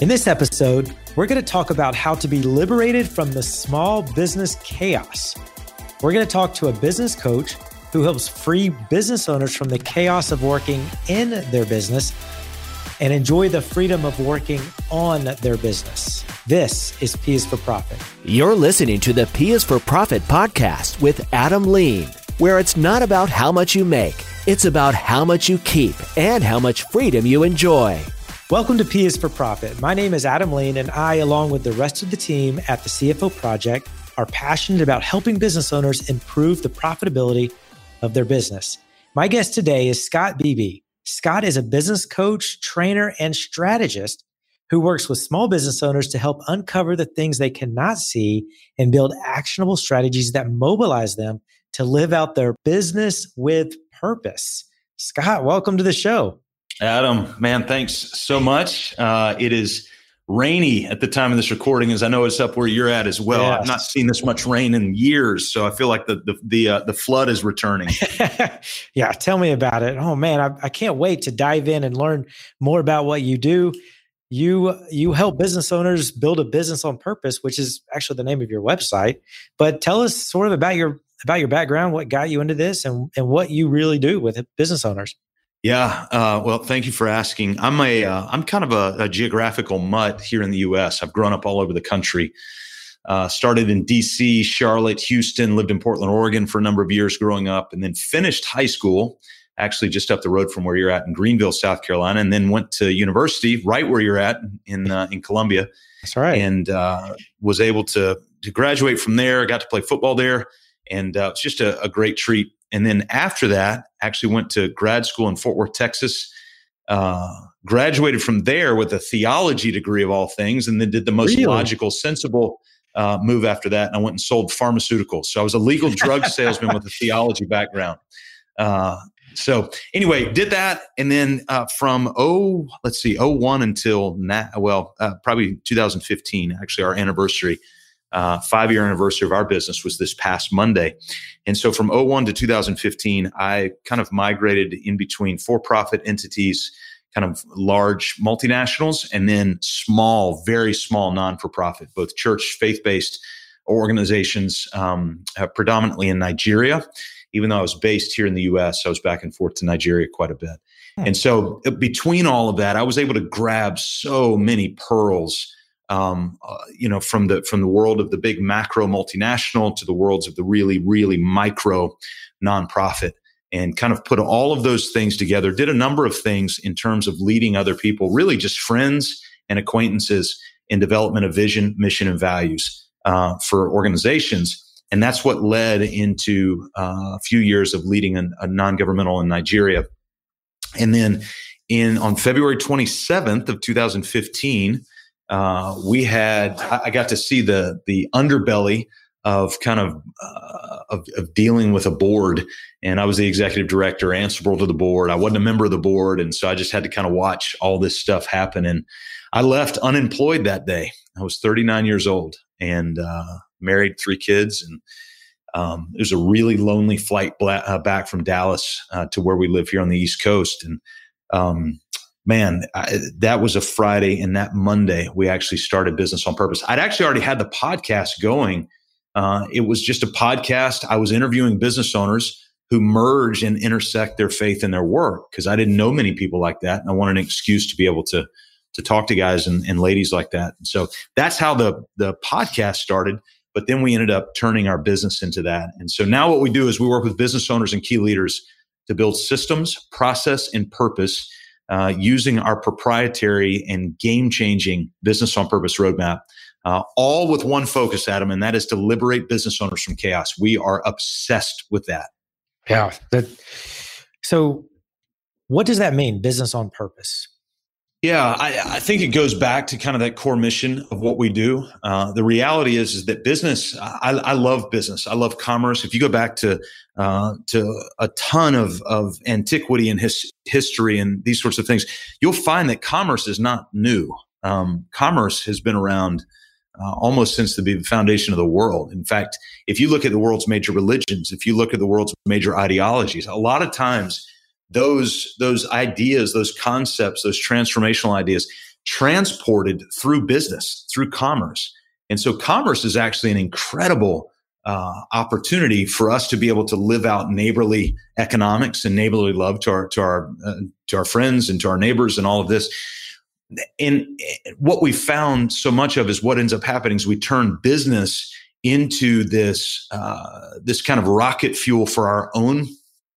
In this episode, we're going to talk about how to be liberated from the small business chaos. We're going to talk to a business coach who helps free business owners from the chaos of working in their business and enjoy the freedom of working on their business. This is P is for Profit. You're listening to the P is for Profit podcast with Adam Lean, where it's not about how much you make, it's about how much you keep and how much freedom you enjoy. Welcome to P is for Profit. My name is Adam Lean, and I, along with the rest of the team at the CFO Project, are passionate about helping business owners improve the profitability of their business. My guest today is Scott Beebe. Scott is a business coach, trainer, and strategist who works with small business owners to help uncover the things they cannot see and build actionable strategies that mobilize them to live out their business with purpose. Scott, welcome to the show. Adam, man, thanks so much. Uh, it is rainy at the time of this recording, as I know it's up where you're at as well. Yes. I've not seen this much rain in years, so I feel like the the the, uh, the flood is returning. yeah, tell me about it. Oh man, I, I can't wait to dive in and learn more about what you do. You you help business owners build a business on purpose, which is actually the name of your website. But tell us sort of about your about your background, what got you into this, and and what you really do with business owners. Yeah, uh, well, thank you for asking. I'm a uh, I'm kind of a, a, geographical mutt here in the U.S. I've grown up all over the country. Uh, started in D.C., Charlotte, Houston. Lived in Portland, Oregon for a number of years growing up, and then finished high school actually just up the road from where you're at in Greenville, South Carolina, and then went to university right where you're at in uh, in Columbia. That's right, and uh, was able to to graduate from there. Got to play football there, and uh, it's just a, a great treat and then after that, actually went to grad school in Fort Worth, Texas. Uh, graduated from there with a theology degree of all things, and then did the most really? logical, sensible uh, move after that. And I went and sold pharmaceuticals. So I was a legal drug salesman with a theology background. Uh, so anyway, did that, and then uh, from oh, let's see, oh one until now, well, uh, probably 2015, actually our anniversary uh, five year anniversary of our business was this past Monday. And so from 01 to 2015, I kind of migrated in between for profit entities, kind of large multinationals, and then small, very small non for profit, both church, faith based organizations, um, uh, predominantly in Nigeria. Even though I was based here in the US, I was back and forth to Nigeria quite a bit. Hmm. And so uh, between all of that, I was able to grab so many pearls um, uh, you know, from the from the world of the big macro multinational to the worlds of the really really micro nonprofit, and kind of put all of those things together. Did a number of things in terms of leading other people, really just friends and acquaintances in development of vision, mission, and values uh, for organizations. And that's what led into uh, a few years of leading a, a non-governmental in Nigeria. And then in on February 27th of 2015, uh, we had I got to see the the underbelly of kind of, uh, of, of dealing with a board, and I was the executive director, answerable to the board. I wasn't a member of the board, and so I just had to kind of watch all this stuff happen. And I left unemployed that day. I was 39 years old and uh, married, three kids, and um, it was a really lonely flight uh, back from Dallas uh, to where we live here on the East Coast, and um, man, I, that was a Friday, and that Monday we actually started Business on Purpose. I'd actually already had the podcast going. Uh, it was just a podcast. I was interviewing business owners who merge and intersect their faith and their work because I didn't know many people like that, and I wanted an excuse to be able to to talk to guys and, and ladies like that. And so that's how the the podcast started. But then we ended up turning our business into that. And so now what we do is we work with business owners and key leaders to build systems, process, and purpose uh, using our proprietary and game changing business on purpose roadmap, uh, all with one focus, Adam, and that is to liberate business owners from chaos. We are obsessed with that. Yeah. That, so, what does that mean, business on purpose? Yeah, I, I, think it goes back to kind of that core mission of what we do. Uh, the reality is, is that business. I, I, love business. I love commerce. If you go back to uh, to a ton of of antiquity and his, history and these sorts of things, you'll find that commerce is not new. Um, commerce has been around uh, almost since the foundation of the world. In fact, if you look at the world's major religions, if you look at the world's major ideologies, a lot of times those those ideas, those concepts, those transformational ideas, transported through business, through commerce. And so commerce is actually an incredible uh, opportunity for us to be able to live out neighborly economics and neighborly love to our to our uh, to our friends and to our neighbors and all of this. And what we found so much of is what ends up happening is we turn business into this uh, this kind of rocket fuel for our own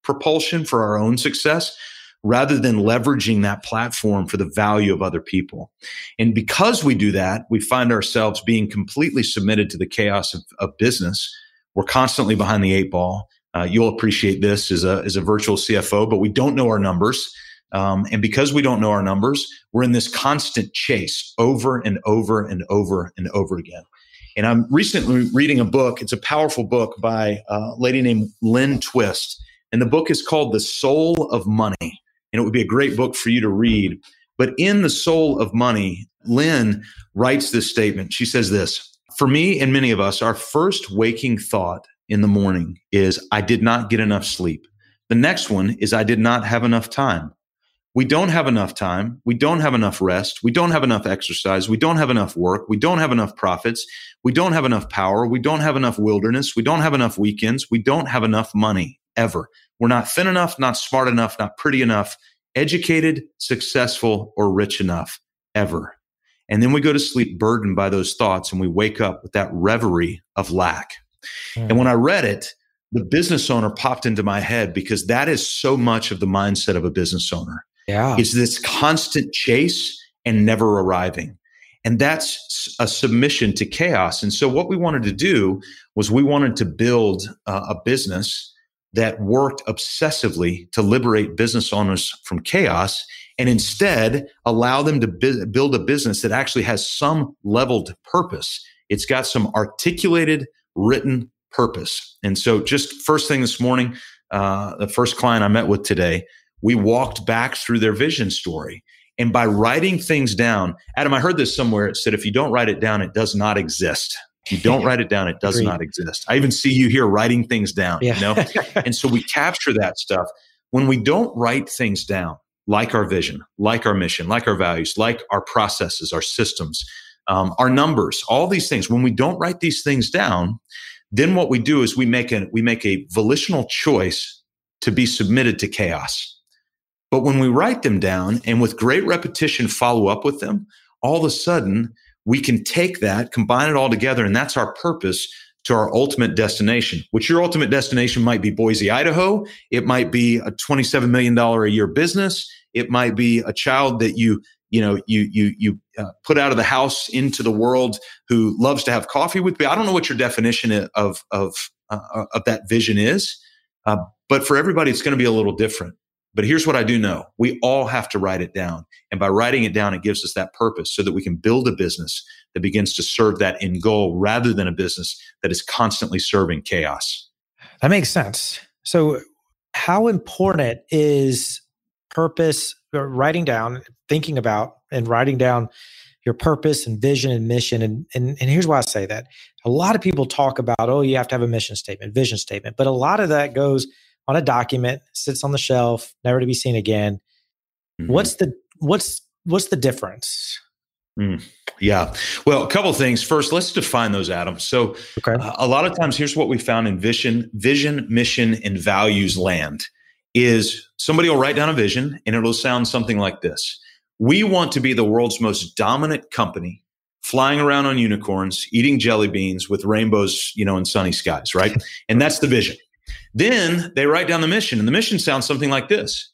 propulsion for our own success rather than leveraging that platform for the value of other people. And because we do that, we find ourselves being completely submitted to the chaos of, of business. We're constantly behind the eight ball. Uh, you'll appreciate this as a, as a virtual CFO, but we don't know our numbers. Um, and because we don't know our numbers, we're in this constant chase over and over and over and over again. And I'm recently reading a book. It's a powerful book by a lady named Lynn Twist. And the book is called The Soul of Money and it would be a great book for you to read. But in The Soul of Money, Lynn writes this statement. She says this For me and many of us, our first waking thought in the morning is, I did not get enough sleep. The next one is, I did not have enough time. We don't have enough time. We don't have enough rest. We don't have enough exercise. We don't have enough work. We don't have enough profits. We don't have enough power. We don't have enough wilderness. We don't have enough weekends. We don't have enough money ever. We're not thin enough, not smart enough, not pretty enough, educated, successful, or rich enough ever. And then we go to sleep burdened by those thoughts and we wake up with that reverie of lack. Mm. And when I read it, the business owner popped into my head because that is so much of the mindset of a business owner. Yeah. It's this constant chase and never arriving. And that's a submission to chaos. And so what we wanted to do was we wanted to build uh, a business that worked obsessively to liberate business owners from chaos and instead allow them to bu- build a business that actually has some leveled purpose. It's got some articulated, written purpose. And so, just first thing this morning, uh, the first client I met with today, we walked back through their vision story. And by writing things down, Adam, I heard this somewhere. It said, if you don't write it down, it does not exist. If you don't write it down, it does Agreed. not exist. I even see you here writing things down, yeah. you know? and so we capture that stuff. When we don't write things down, like our vision, like our mission, like our values, like our processes, our systems, um, our numbers, all these things, when we don't write these things down, then what we do is we make a we make a volitional choice to be submitted to chaos. But when we write them down and with great repetition follow up with them, all of a sudden we can take that, combine it all together, and that's our purpose to our ultimate destination, which your ultimate destination might be Boise, Idaho. It might be a $27 million a year business. It might be a child that you, you know, you, you, you uh, put out of the house into the world who loves to have coffee with me. I don't know what your definition of, of, uh, of that vision is. Uh, but for everybody, it's going to be a little different. But here's what I do know. We all have to write it down. And by writing it down, it gives us that purpose so that we can build a business that begins to serve that end goal rather than a business that is constantly serving chaos. That makes sense. So, how important is purpose, uh, writing down, thinking about, and writing down your purpose and vision and mission? And, and, and here's why I say that. A lot of people talk about, oh, you have to have a mission statement, vision statement, but a lot of that goes on a document, sits on the shelf, never to be seen again. Mm-hmm. What's the what's what's the difference? Mm, yeah. Well, a couple things. First, let's define those atoms. So, okay. uh, a lot of times, here's what we found in vision, vision, mission, and values land is somebody will write down a vision and it'll sound something like this. We want to be the world's most dominant company flying around on unicorns, eating jelly beans with rainbows, you know, and sunny skies, right? and that's the vision. Then they write down the mission, and the mission sounds something like this.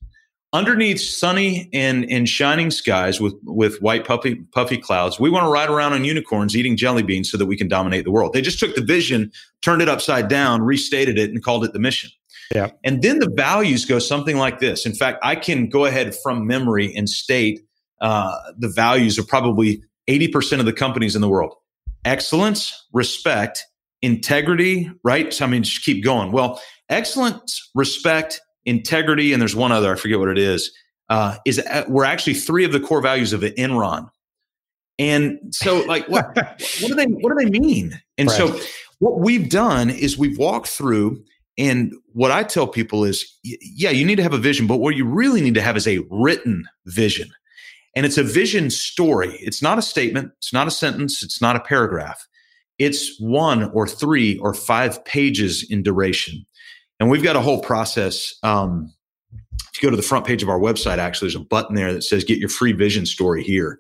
Underneath sunny and, and shining skies with, with white puffy, puffy clouds, we want to ride around on unicorns eating jelly beans so that we can dominate the world. They just took the vision, turned it upside down, restated it, and called it the mission. Yeah. And then the values go something like this. In fact, I can go ahead from memory and state uh, the values of probably 80% of the companies in the world excellence, respect, integrity, right? So, I mean, just keep going. Well, excellence, respect, integrity, and there's one other, I forget what it is, uh, is uh, we're actually three of the core values of Enron. And so, like, what, what do they what do they mean? And right. so, what we've done is we've walked through, and what I tell people is, yeah, you need to have a vision, but what you really need to have is a written vision. And it's a vision story. It's not a statement, it's not a sentence, it's not a paragraph. It's one or three or five pages in duration. And we've got a whole process. Um, if you go to the front page of our website, actually, there's a button there that says get your free vision story here.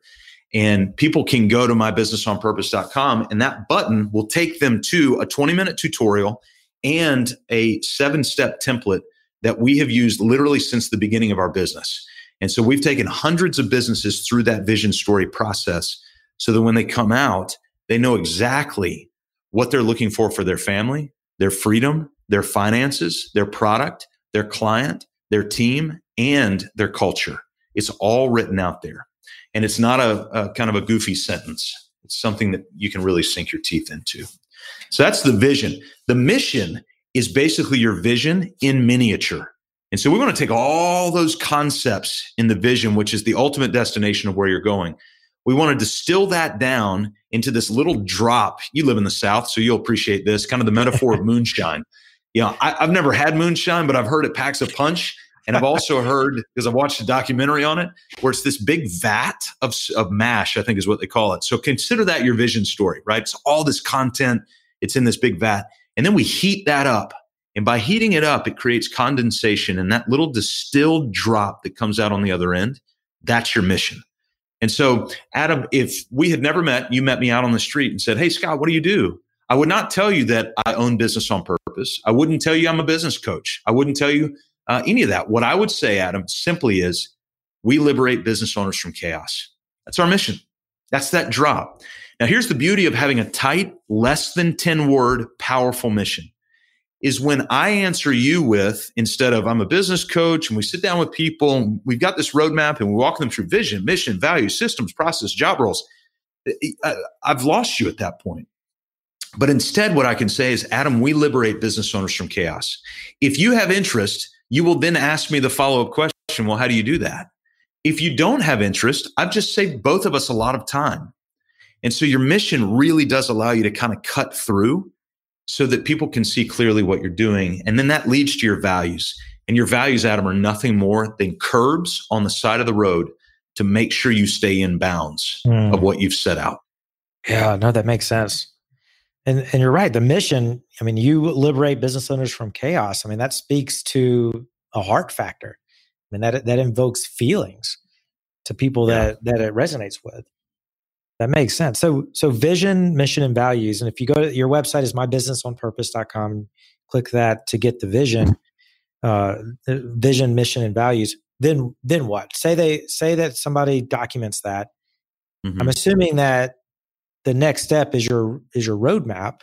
And people can go to mybusinessonpurpose.com and that button will take them to a 20 minute tutorial and a seven step template that we have used literally since the beginning of our business. And so we've taken hundreds of businesses through that vision story process so that when they come out, they know exactly what they're looking for for their family, their freedom, their finances, their product, their client, their team, and their culture. It's all written out there. And it's not a, a kind of a goofy sentence. It's something that you can really sink your teeth into. So that's the vision. The mission is basically your vision in miniature. And so we want to take all those concepts in the vision, which is the ultimate destination of where you're going. We want to distill that down into this little drop. You live in the South, so you'll appreciate this kind of the metaphor of moonshine. You know, I, have never had moonshine, but I've heard it packs a punch. And I've also heard, because I've watched a documentary on it, where it's this big vat of, of mash, I think is what they call it. So consider that your vision story, right? It's all this content, it's in this big vat. And then we heat that up. And by heating it up, it creates condensation. And that little distilled drop that comes out on the other end, that's your mission. And so, Adam, if we had never met, you met me out on the street and said, Hey, Scott, what do you do? I would not tell you that I own business on purpose. I wouldn't tell you I'm a business coach. I wouldn't tell you uh, any of that. What I would say, Adam, simply is we liberate business owners from chaos. That's our mission. That's that drop. Now, here's the beauty of having a tight, less than 10 word, powerful mission is when I answer you with, instead of I'm a business coach and we sit down with people and we've got this roadmap and we walk them through vision, mission, value, systems, process, job roles. Eh, eh, I've lost you at that point. But instead, what I can say is, Adam, we liberate business owners from chaos. If you have interest, you will then ask me the follow up question Well, how do you do that? If you don't have interest, I've just saved both of us a lot of time. And so your mission really does allow you to kind of cut through so that people can see clearly what you're doing. And then that leads to your values. And your values, Adam, are nothing more than curbs on the side of the road to make sure you stay in bounds mm. of what you've set out. Yeah, no, that makes sense. And and you're right. The mission, I mean, you liberate business owners from chaos. I mean, that speaks to a heart factor. I mean, that that invokes feelings to people yeah. that that it resonates with. That makes sense. So so vision, mission, and values. And if you go to your website is mybusinessonpurpose.com, click that to get the vision, uh, vision, mission, and values. Then then what? Say they say that somebody documents that. Mm-hmm. I'm assuming that the next step is your is your roadmap.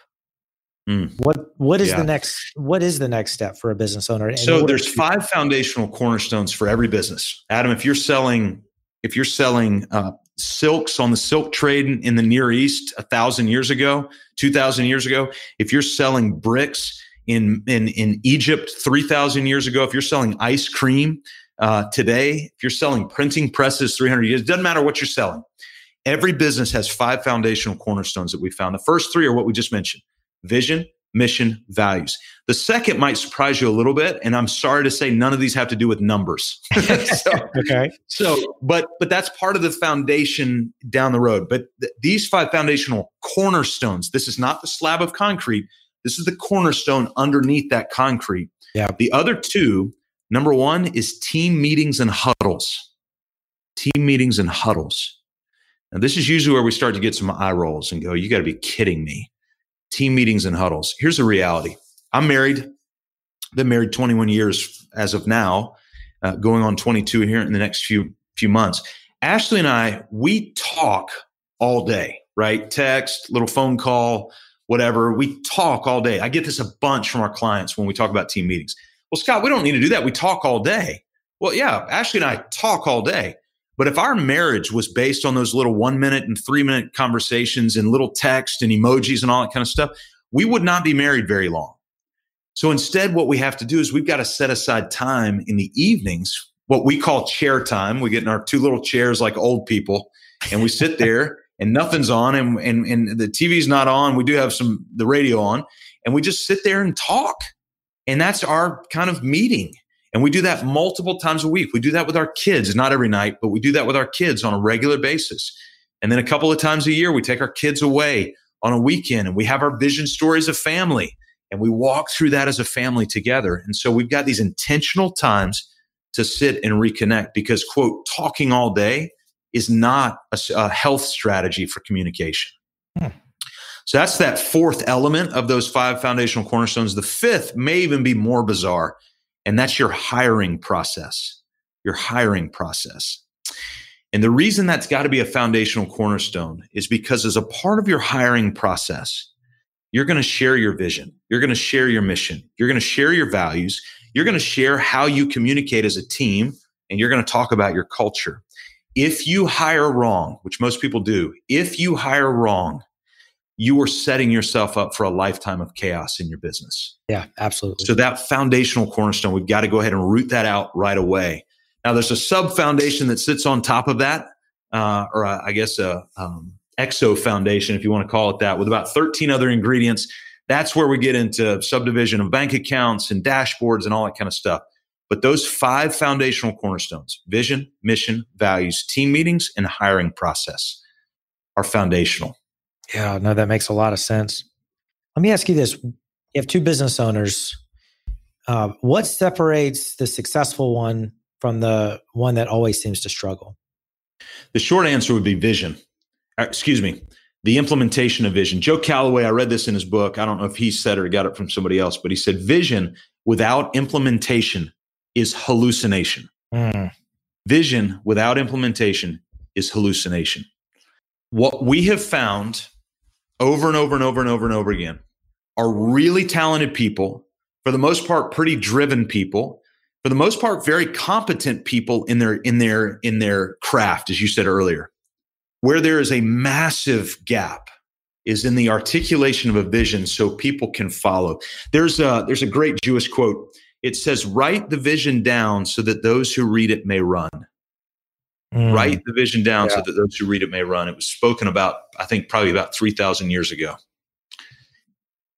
Mm. What what is yeah. the next what is the next step for a business owner? So there's five foundational cornerstones for every business. Adam, if you're selling if you're selling uh, silks on the silk trade in, the Near East a thousand years ago, two thousand years ago, if you're selling bricks in in in Egypt three thousand years ago, if you're selling ice cream uh, today, if you're selling printing presses three hundred years, it doesn't matter what you're selling. Every business has five foundational cornerstones that we found. The first three are what we just mentioned: vision, mission, values. The second might surprise you a little bit, and I'm sorry to say none of these have to do with numbers. so, okay. So, but but that's part of the foundation down the road. But th- these five foundational cornerstones. This is not the slab of concrete. This is the cornerstone underneath that concrete. Yeah. The other two. Number one is team meetings and huddles. Team meetings and huddles. Now, this is usually where we start to get some eye rolls and go, "You got to be kidding me." Team meetings and huddles. Here's the reality I'm married, been married 21 years as of now, uh, going on 22 here in the next few few months. Ashley and I, we talk all day, right? Text, little phone call, whatever. We talk all day. I get this a bunch from our clients when we talk about team meetings. Well, Scott, we don't need to do that. We talk all day. Well, yeah, Ashley and I talk all day. But if our marriage was based on those little one minute and three minute conversations and little text and emojis and all that kind of stuff, we would not be married very long. So instead, what we have to do is we've got to set aside time in the evenings, what we call chair time. We get in our two little chairs like old people and we sit there and nothing's on and, and, and the TV's not on. We do have some, the radio on and we just sit there and talk. And that's our kind of meeting And we do that multiple times a week. We do that with our kids, not every night, but we do that with our kids on a regular basis. And then a couple of times a year, we take our kids away on a weekend and we have our vision stories of family and we walk through that as a family together. And so we've got these intentional times to sit and reconnect because, quote, talking all day is not a, a health strategy for communication. Hmm. So that's that fourth element of those five foundational cornerstones. The fifth may even be more bizarre, and that's your hiring process. Your hiring process. And the reason that's got to be a foundational cornerstone is because as a part of your hiring process, you're going to share your vision. You're going to share your mission. You're going to share your values. You're going to share how you communicate as a team, and you're going to talk about your culture. If you hire wrong, which most people do, if you hire wrong, you are setting yourself up for a lifetime of chaos in your business. Yeah, absolutely. So that foundational cornerstone, we've got to go ahead and root that out right away. Now, there's a sub foundation that sits on top of that, uh, or uh, I guess a um, exo foundation, if you want to call it that, with about 13 other ingredients. That's where we get into subdivision of bank accounts and dashboards and all that kind of stuff. But those five foundational cornerstones vision, mission, values, team meetings, and hiring process are foundational. Yeah, no, that makes a lot of sense. Let me ask you this you have two business owners. Uh, what separates the successful one from the one that always seems to struggle? The short answer would be vision. Uh, excuse me, the implementation of vision. Joe Calloway, I read this in his book. I don't know if he said it or got it from somebody else, but he said vision without implementation is hallucination. Mm. Vision without implementation is hallucination. What we have found over and over and over and over and over again are really talented people, for the most part, pretty driven people for the most part very competent people in their in their in their craft as you said earlier. Where there is a massive gap is in the articulation of a vision so people can follow. There's a there's a great jewish quote. It says write the vision down so that those who read it may run mm. write the vision down yeah. so that those who read it may run it was spoken about i think probably about 3000 years ago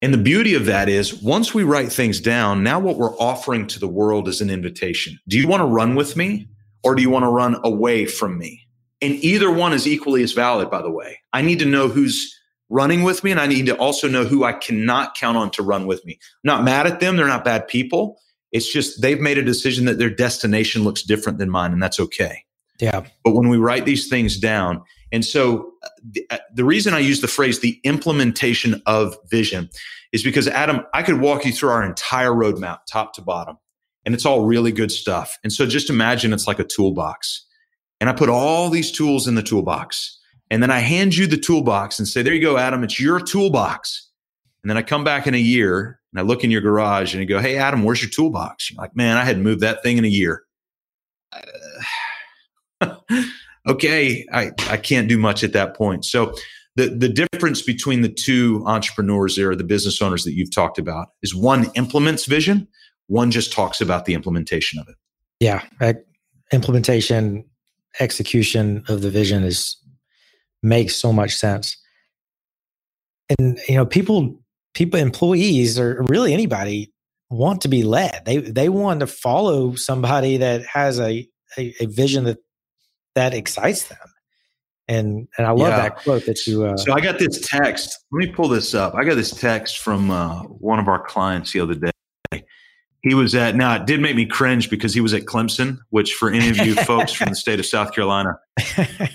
and the beauty of that is once we write things down, now what we're offering to the world is an invitation. Do you want to run with me or do you want to run away from me? And either one is equally as valid, by the way. I need to know who's running with me and I need to also know who I cannot count on to run with me. I'm not mad at them. They're not bad people. It's just they've made a decision that their destination looks different than mine and that's okay. Yeah. But when we write these things down, and so uh, the, uh, the reason I use the phrase the implementation of vision is because Adam, I could walk you through our entire roadmap, top to bottom, and it's all really good stuff. And so just imagine it's like a toolbox. And I put all these tools in the toolbox. And then I hand you the toolbox and say, there you go, Adam, it's your toolbox. And then I come back in a year and I look in your garage and I go, hey, Adam, where's your toolbox? You're like, man, I hadn't moved that thing in a year. Okay, I, I can't do much at that point. So the, the difference between the two entrepreneurs there, the business owners that you've talked about, is one implements vision, one just talks about the implementation of it. Yeah. Implementation, execution of the vision is makes so much sense. And you know, people people employees or really anybody want to be led. They they want to follow somebody that has a, a, a vision that that excites them. And and I love yeah. that quote that you. Uh, so I got this text. Let me pull this up. I got this text from uh, one of our clients the other day. He was at now it did make me cringe because he was at Clemson, which for any of you folks from the state of South Carolina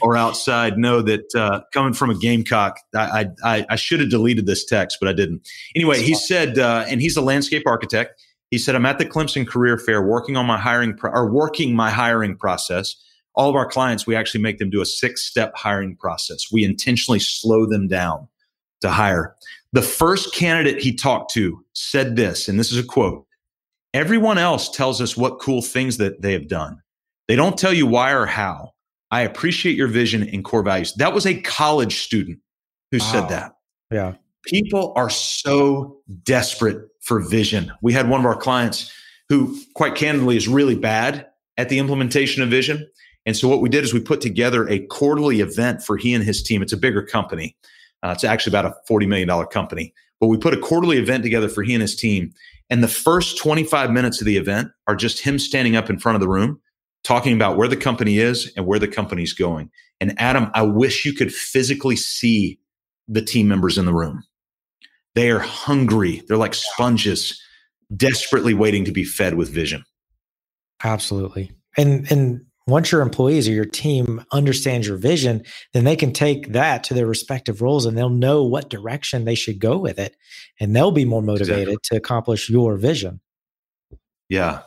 or outside know that uh, coming from a Gamecock, I, I, I should have deleted this text, but I didn't. Anyway, he said, uh, and he's a landscape architect. He said, "I'm at the Clemson Career Fair working on my hiring pro- or working my hiring process." All of our clients, we actually make them do a six step hiring process. We intentionally slow them down to hire. The first candidate he talked to said this, and this is a quote Everyone else tells us what cool things that they have done. They don't tell you why or how. I appreciate your vision and core values. That was a college student who wow. said that. Yeah. People are so desperate for vision. We had one of our clients who, quite candidly, is really bad at the implementation of vision. And so what we did is we put together a quarterly event for he and his team. It's a bigger company. Uh, it's actually about a $40 million company. But we put a quarterly event together for he and his team. And the first 25 minutes of the event are just him standing up in front of the room, talking about where the company is and where the company's going. And Adam, I wish you could physically see the team members in the room. They are hungry. They're like sponges, desperately waiting to be fed with vision. Absolutely. And and once your employees or your team understands your vision, then they can take that to their respective roles and they'll know what direction they should go with it. And they'll be more motivated exactly. to accomplish your vision. Yeah.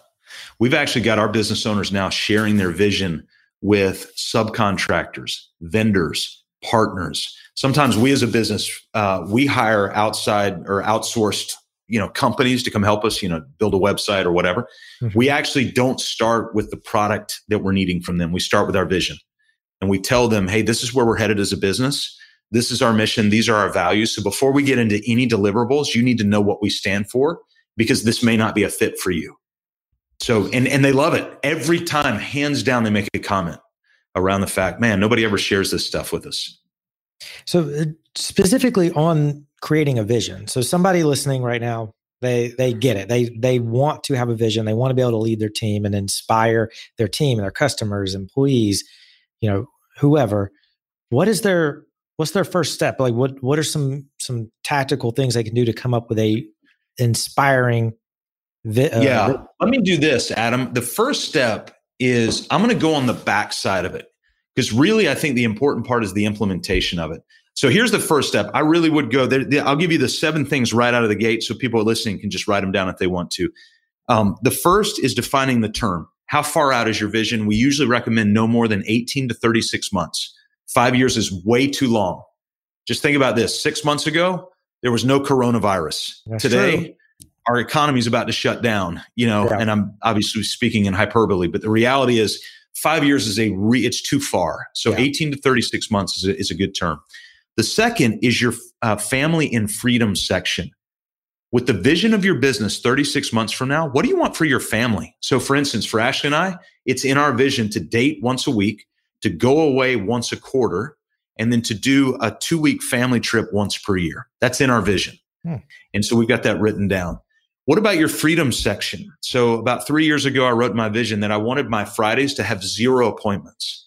We've actually got our business owners now sharing their vision with subcontractors, vendors, partners. Sometimes we as a business, uh, we hire outside or outsourced you know companies to come help us you know build a website or whatever. Mm-hmm. we actually don't start with the product that we're needing from them. We start with our vision. And we tell them hey this is where we're headed as a business. This is our mission. These are our values. So before we get into any deliverables you need to know what we stand for because this may not be a fit for you. So and and they love it. Every time hands down they make a comment around the fact man nobody ever shares this stuff with us. So uh, specifically on creating a vision. So somebody listening right now, they they get it. They they want to have a vision. They want to be able to lead their team and inspire their team, and their customers, employees, you know, whoever. What is their what's their first step? Like what what are some some tactical things they can do to come up with a inspiring vi- uh, Yeah. Let me do this, Adam. The first step is I'm going to go on the back side of it because really I think the important part is the implementation of it. So here's the first step. I really would go there. I'll give you the seven things right out of the gate so people are listening can just write them down if they want to. Um, the first is defining the term. How far out is your vision? We usually recommend no more than 18 to 36 months. Five years is way too long. Just think about this. Six months ago, there was no coronavirus. That's Today, true. our economy is about to shut down, you know, yeah. and I'm obviously speaking in hyperbole, but the reality is five years is a re, it's too far. So yeah. 18 to 36 months is a, is a good term. The second is your uh, family and freedom section. With the vision of your business 36 months from now, what do you want for your family? So, for instance, for Ashley and I, it's in our vision to date once a week, to go away once a quarter, and then to do a two week family trip once per year. That's in our vision. Hmm. And so we've got that written down. What about your freedom section? So, about three years ago, I wrote my vision that I wanted my Fridays to have zero appointments.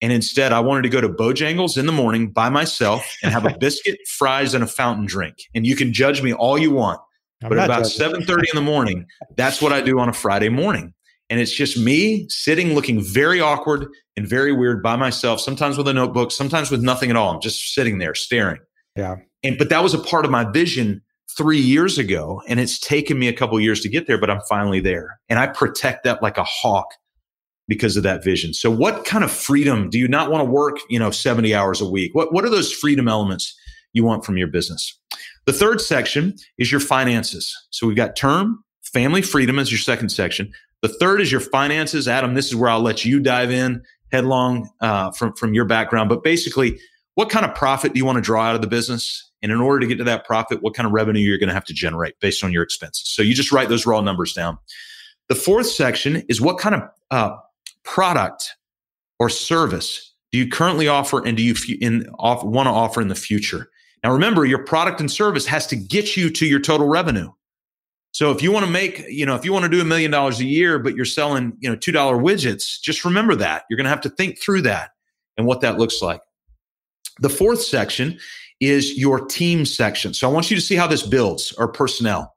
And instead, I wanted to go to Bojangles in the morning by myself and have a biscuit, fries, and a fountain drink. And you can judge me all you want. I'm but about 7.30 in the morning, that's what I do on a Friday morning. And it's just me sitting looking very awkward and very weird by myself, sometimes with a notebook, sometimes with nothing at all. I'm just sitting there staring. Yeah. And but that was a part of my vision three years ago. And it's taken me a couple years to get there, but I'm finally there. And I protect that like a hawk because of that vision. So what kind of freedom do you not want to work, you know, 70 hours a week? What what are those freedom elements you want from your business? The third section is your finances. So we've got term, family freedom as your second section. The third is your finances. Adam, this is where I'll let you dive in headlong uh, from, from your background. But basically, what kind of profit do you want to draw out of the business? And in order to get to that profit, what kind of revenue you're going to have to generate based on your expenses. So you just write those raw numbers down. The fourth section is what kind of uh, product or service do you currently offer and do you off, want to offer in the future? Now, remember, your product and service has to get you to your total revenue. So if you want to make, you know, if you want to do a million dollars a year, but you're selling, you know, $2 widgets, just remember that. You're going to have to think through that and what that looks like. The fourth section is your team section. So I want you to see how this builds our personnel.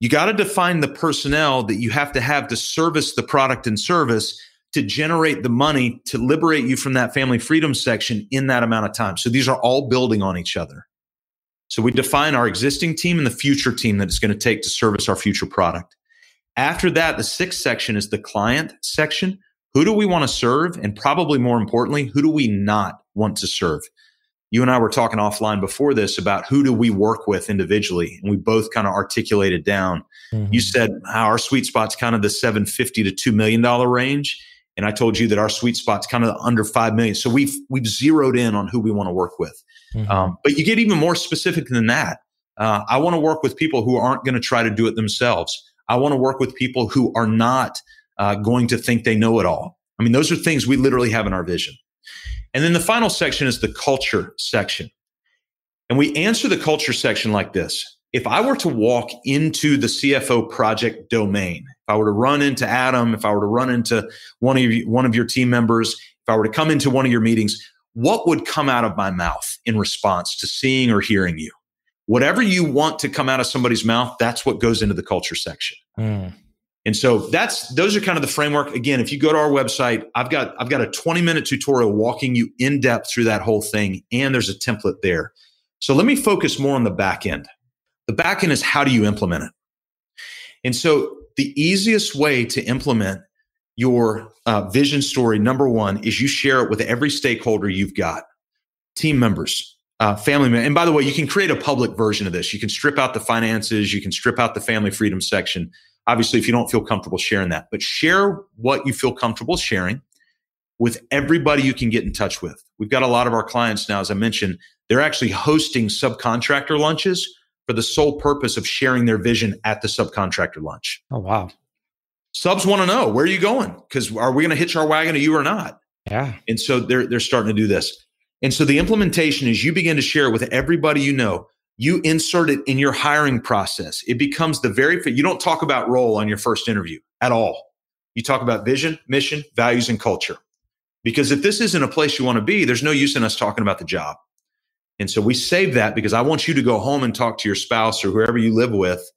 You got to define the personnel that you have to have to service the product and service to generate the money to liberate you from that family freedom section in that amount of time. So these are all building on each other. So we define our existing team and the future team that it's going to take to service our future product. After that, the sixth section is the client section. Who do we want to serve? And probably more importantly, who do we not want to serve? You and I were talking offline before this about who do we work with individually, and we both kind of articulated down. Mm-hmm. You said our sweet spot's kind of the 750 to $2 million range and I told you that our sweet spot's kind of under five million. So we've we've zeroed in on who we want to work with. Mm-hmm. Um, but you get even more specific than that. Uh, I want to work with people who aren't going to try to do it themselves. I want to work with people who are not uh, going to think they know it all. I mean, those are things we literally have in our vision. And then the final section is the culture section. And we answer the culture section like this if I were to walk into the CFO project domain, I were to run into Adam, if I were to run into one of you, one of your team members, if I were to come into one of your meetings, what would come out of my mouth in response to seeing or hearing you? Whatever you want to come out of somebody's mouth, that's what goes into the culture section. Mm. And so that's those are kind of the framework. Again, if you go to our website, I've got I've got a 20 minute tutorial walking you in depth through that whole thing, and there's a template there. So let me focus more on the back end. The back end is how do you implement it? And so the easiest way to implement your uh, vision story, number one, is you share it with every stakeholder you've got, team members, uh, family members. And by the way, you can create a public version of this. You can strip out the finances, you can strip out the family freedom section. Obviously, if you don't feel comfortable sharing that, but share what you feel comfortable sharing with everybody you can get in touch with. We've got a lot of our clients now, as I mentioned, they're actually hosting subcontractor lunches for the sole purpose of sharing their vision at the subcontractor lunch. Oh, wow. Subs want to know where are you going? Because are we going to hitch our wagon to you or not? Yeah. And so they're they're starting to do this. And so the implementation is you begin to share it with everybody you know. You insert it in your hiring process. It becomes the very you don't talk about role on your first interview at all. You talk about vision, mission, values, and culture. Because if this isn't a place you want to be, there's no use in us talking about the job. And so we save that because I want you to go home and talk to your spouse or whoever you live with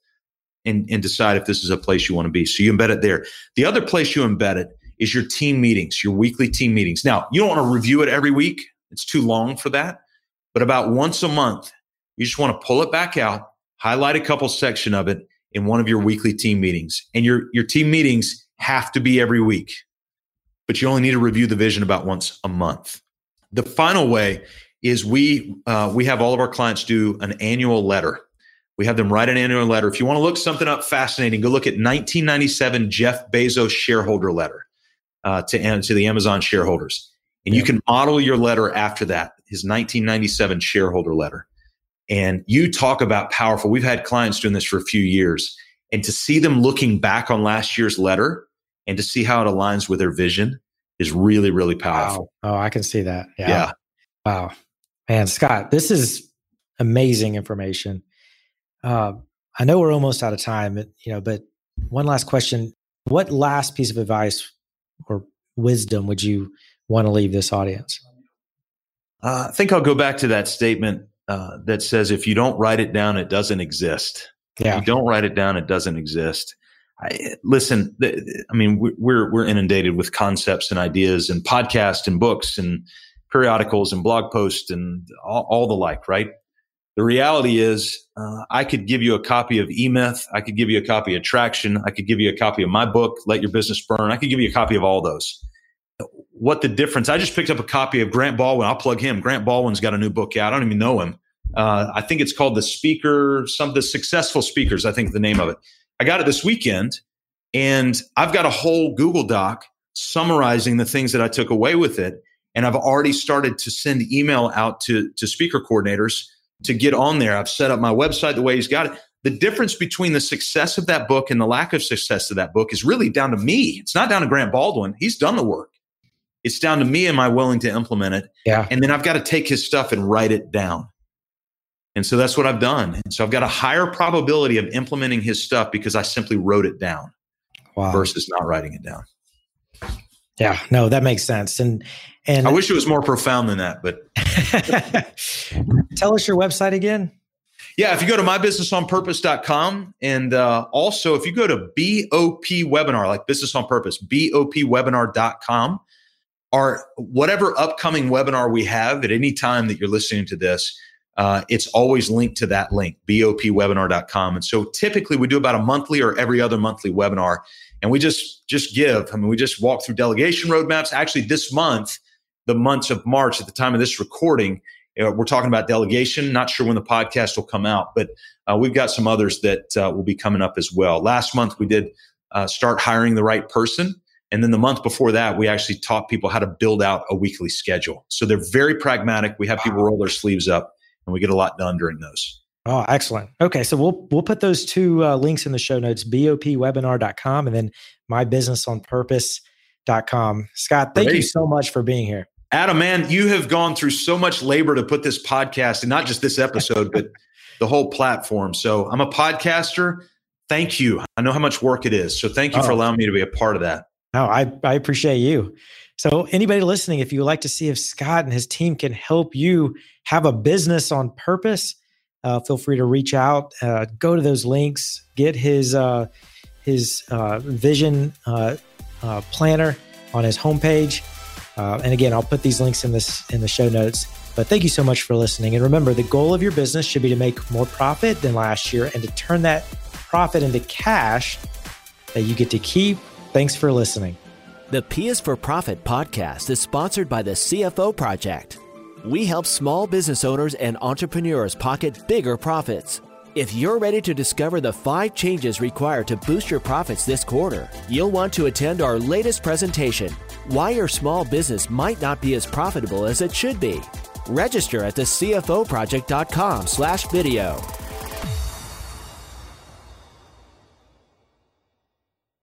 and, and decide if this is a place you want to be. So you embed it there. The other place you embed it is your team meetings, your weekly team meetings. Now, you don't want to review it every week. It's too long for that. But about once a month, you just want to pull it back out, highlight a couple section of it in one of your weekly team meetings. And your, your team meetings have to be every week, but you only need to review the vision about once a month. The final way is we uh, we have all of our clients do an annual letter. We have them write an annual letter. If you want to look something up fascinating, go look at 1997 Jeff Bezos shareholder letter uh, to to the Amazon shareholders, and yeah. you can model your letter after that. His 1997 shareholder letter, and you talk about powerful. We've had clients doing this for a few years, and to see them looking back on last year's letter and to see how it aligns with their vision is really really powerful. Wow. Oh, I can see that. Yeah. yeah. Wow. Man, Scott, this is amazing information. Uh, I know we're almost out of time, you know, but one last question: What last piece of advice or wisdom would you want to leave this audience? Uh, I think I'll go back to that statement uh, that says, "If you don't write it down, it doesn't exist." Yeah. If you don't write it down, it doesn't exist. I, listen, I mean, we're we're inundated with concepts and ideas and podcasts and books and periodicals and blog posts and all, all the like, right? The reality is, uh, I could give you a copy of eMyth. I could give you a copy of Traction. I could give you a copy of my book, Let Your Business Burn. I could give you a copy of all those. What the difference? I just picked up a copy of Grant Baldwin. I'll plug him. Grant Baldwin's got a new book out. I don't even know him. Uh, I think it's called The Speaker, some of the successful speakers, I think the name of it. I got it this weekend and I've got a whole Google Doc summarizing the things that I took away with it. And I've already started to send email out to, to speaker coordinators to get on there. I've set up my website the way he's got it. The difference between the success of that book and the lack of success of that book is really down to me. It's not down to Grant Baldwin. He's done the work. It's down to me. Am I willing to implement it? Yeah. And then I've got to take his stuff and write it down. And so that's what I've done. And so I've got a higher probability of implementing his stuff because I simply wrote it down wow. versus not writing it down. Yeah, no, that makes sense. And and I wish it was more profound than that, but tell us your website again. Yeah, if you go to mybusinessonpurpose.com and uh, also if you go to BOP webinar, like business on purpose, BOPwebinar.com, or whatever upcoming webinar we have at any time that you're listening to this, uh, it's always linked to that link, bopwebinar.com. And so typically we do about a monthly or every other monthly webinar and we just just give. I mean, we just walk through delegation roadmaps. Actually, this month, the months of March, at the time of this recording, uh, we're talking about delegation. Not sure when the podcast will come out, but uh, we've got some others that uh, will be coming up as well. Last month, we did uh, start hiring the right person. And then the month before that, we actually taught people how to build out a weekly schedule. So they're very pragmatic. We have people roll their sleeves up and we get a lot done during those. Oh, excellent. Okay, so we'll we'll put those two uh, links in the show notes: bopwebinar.com and then mybusinessonpurpose.com. Scott, thank Great. you so much for being here. Adam, man, you have gone through so much labor to put this podcast, and not just this episode, but the whole platform. So I'm a podcaster. Thank you. I know how much work it is. So thank you oh. for allowing me to be a part of that. No, I, I appreciate you. So, anybody listening, if you would like to see if Scott and his team can help you have a business on purpose, uh, feel free to reach out. Uh, go to those links, get his uh, his uh, vision uh, uh, planner on his homepage. and again, I'll put these links in this in the show notes. But thank you so much for listening. And remember, the goal of your business should be to make more profit than last year and to turn that profit into cash that you get to keep. Thanks for listening. The P is for Profit podcast is sponsored by the CFO Project. We help small business owners and entrepreneurs pocket bigger profits. If you're ready to discover the five changes required to boost your profits this quarter, you'll want to attend our latest presentation Why Your Small Business Might Not Be as Profitable as It Should Be. Register at the CFOproject.com slash video.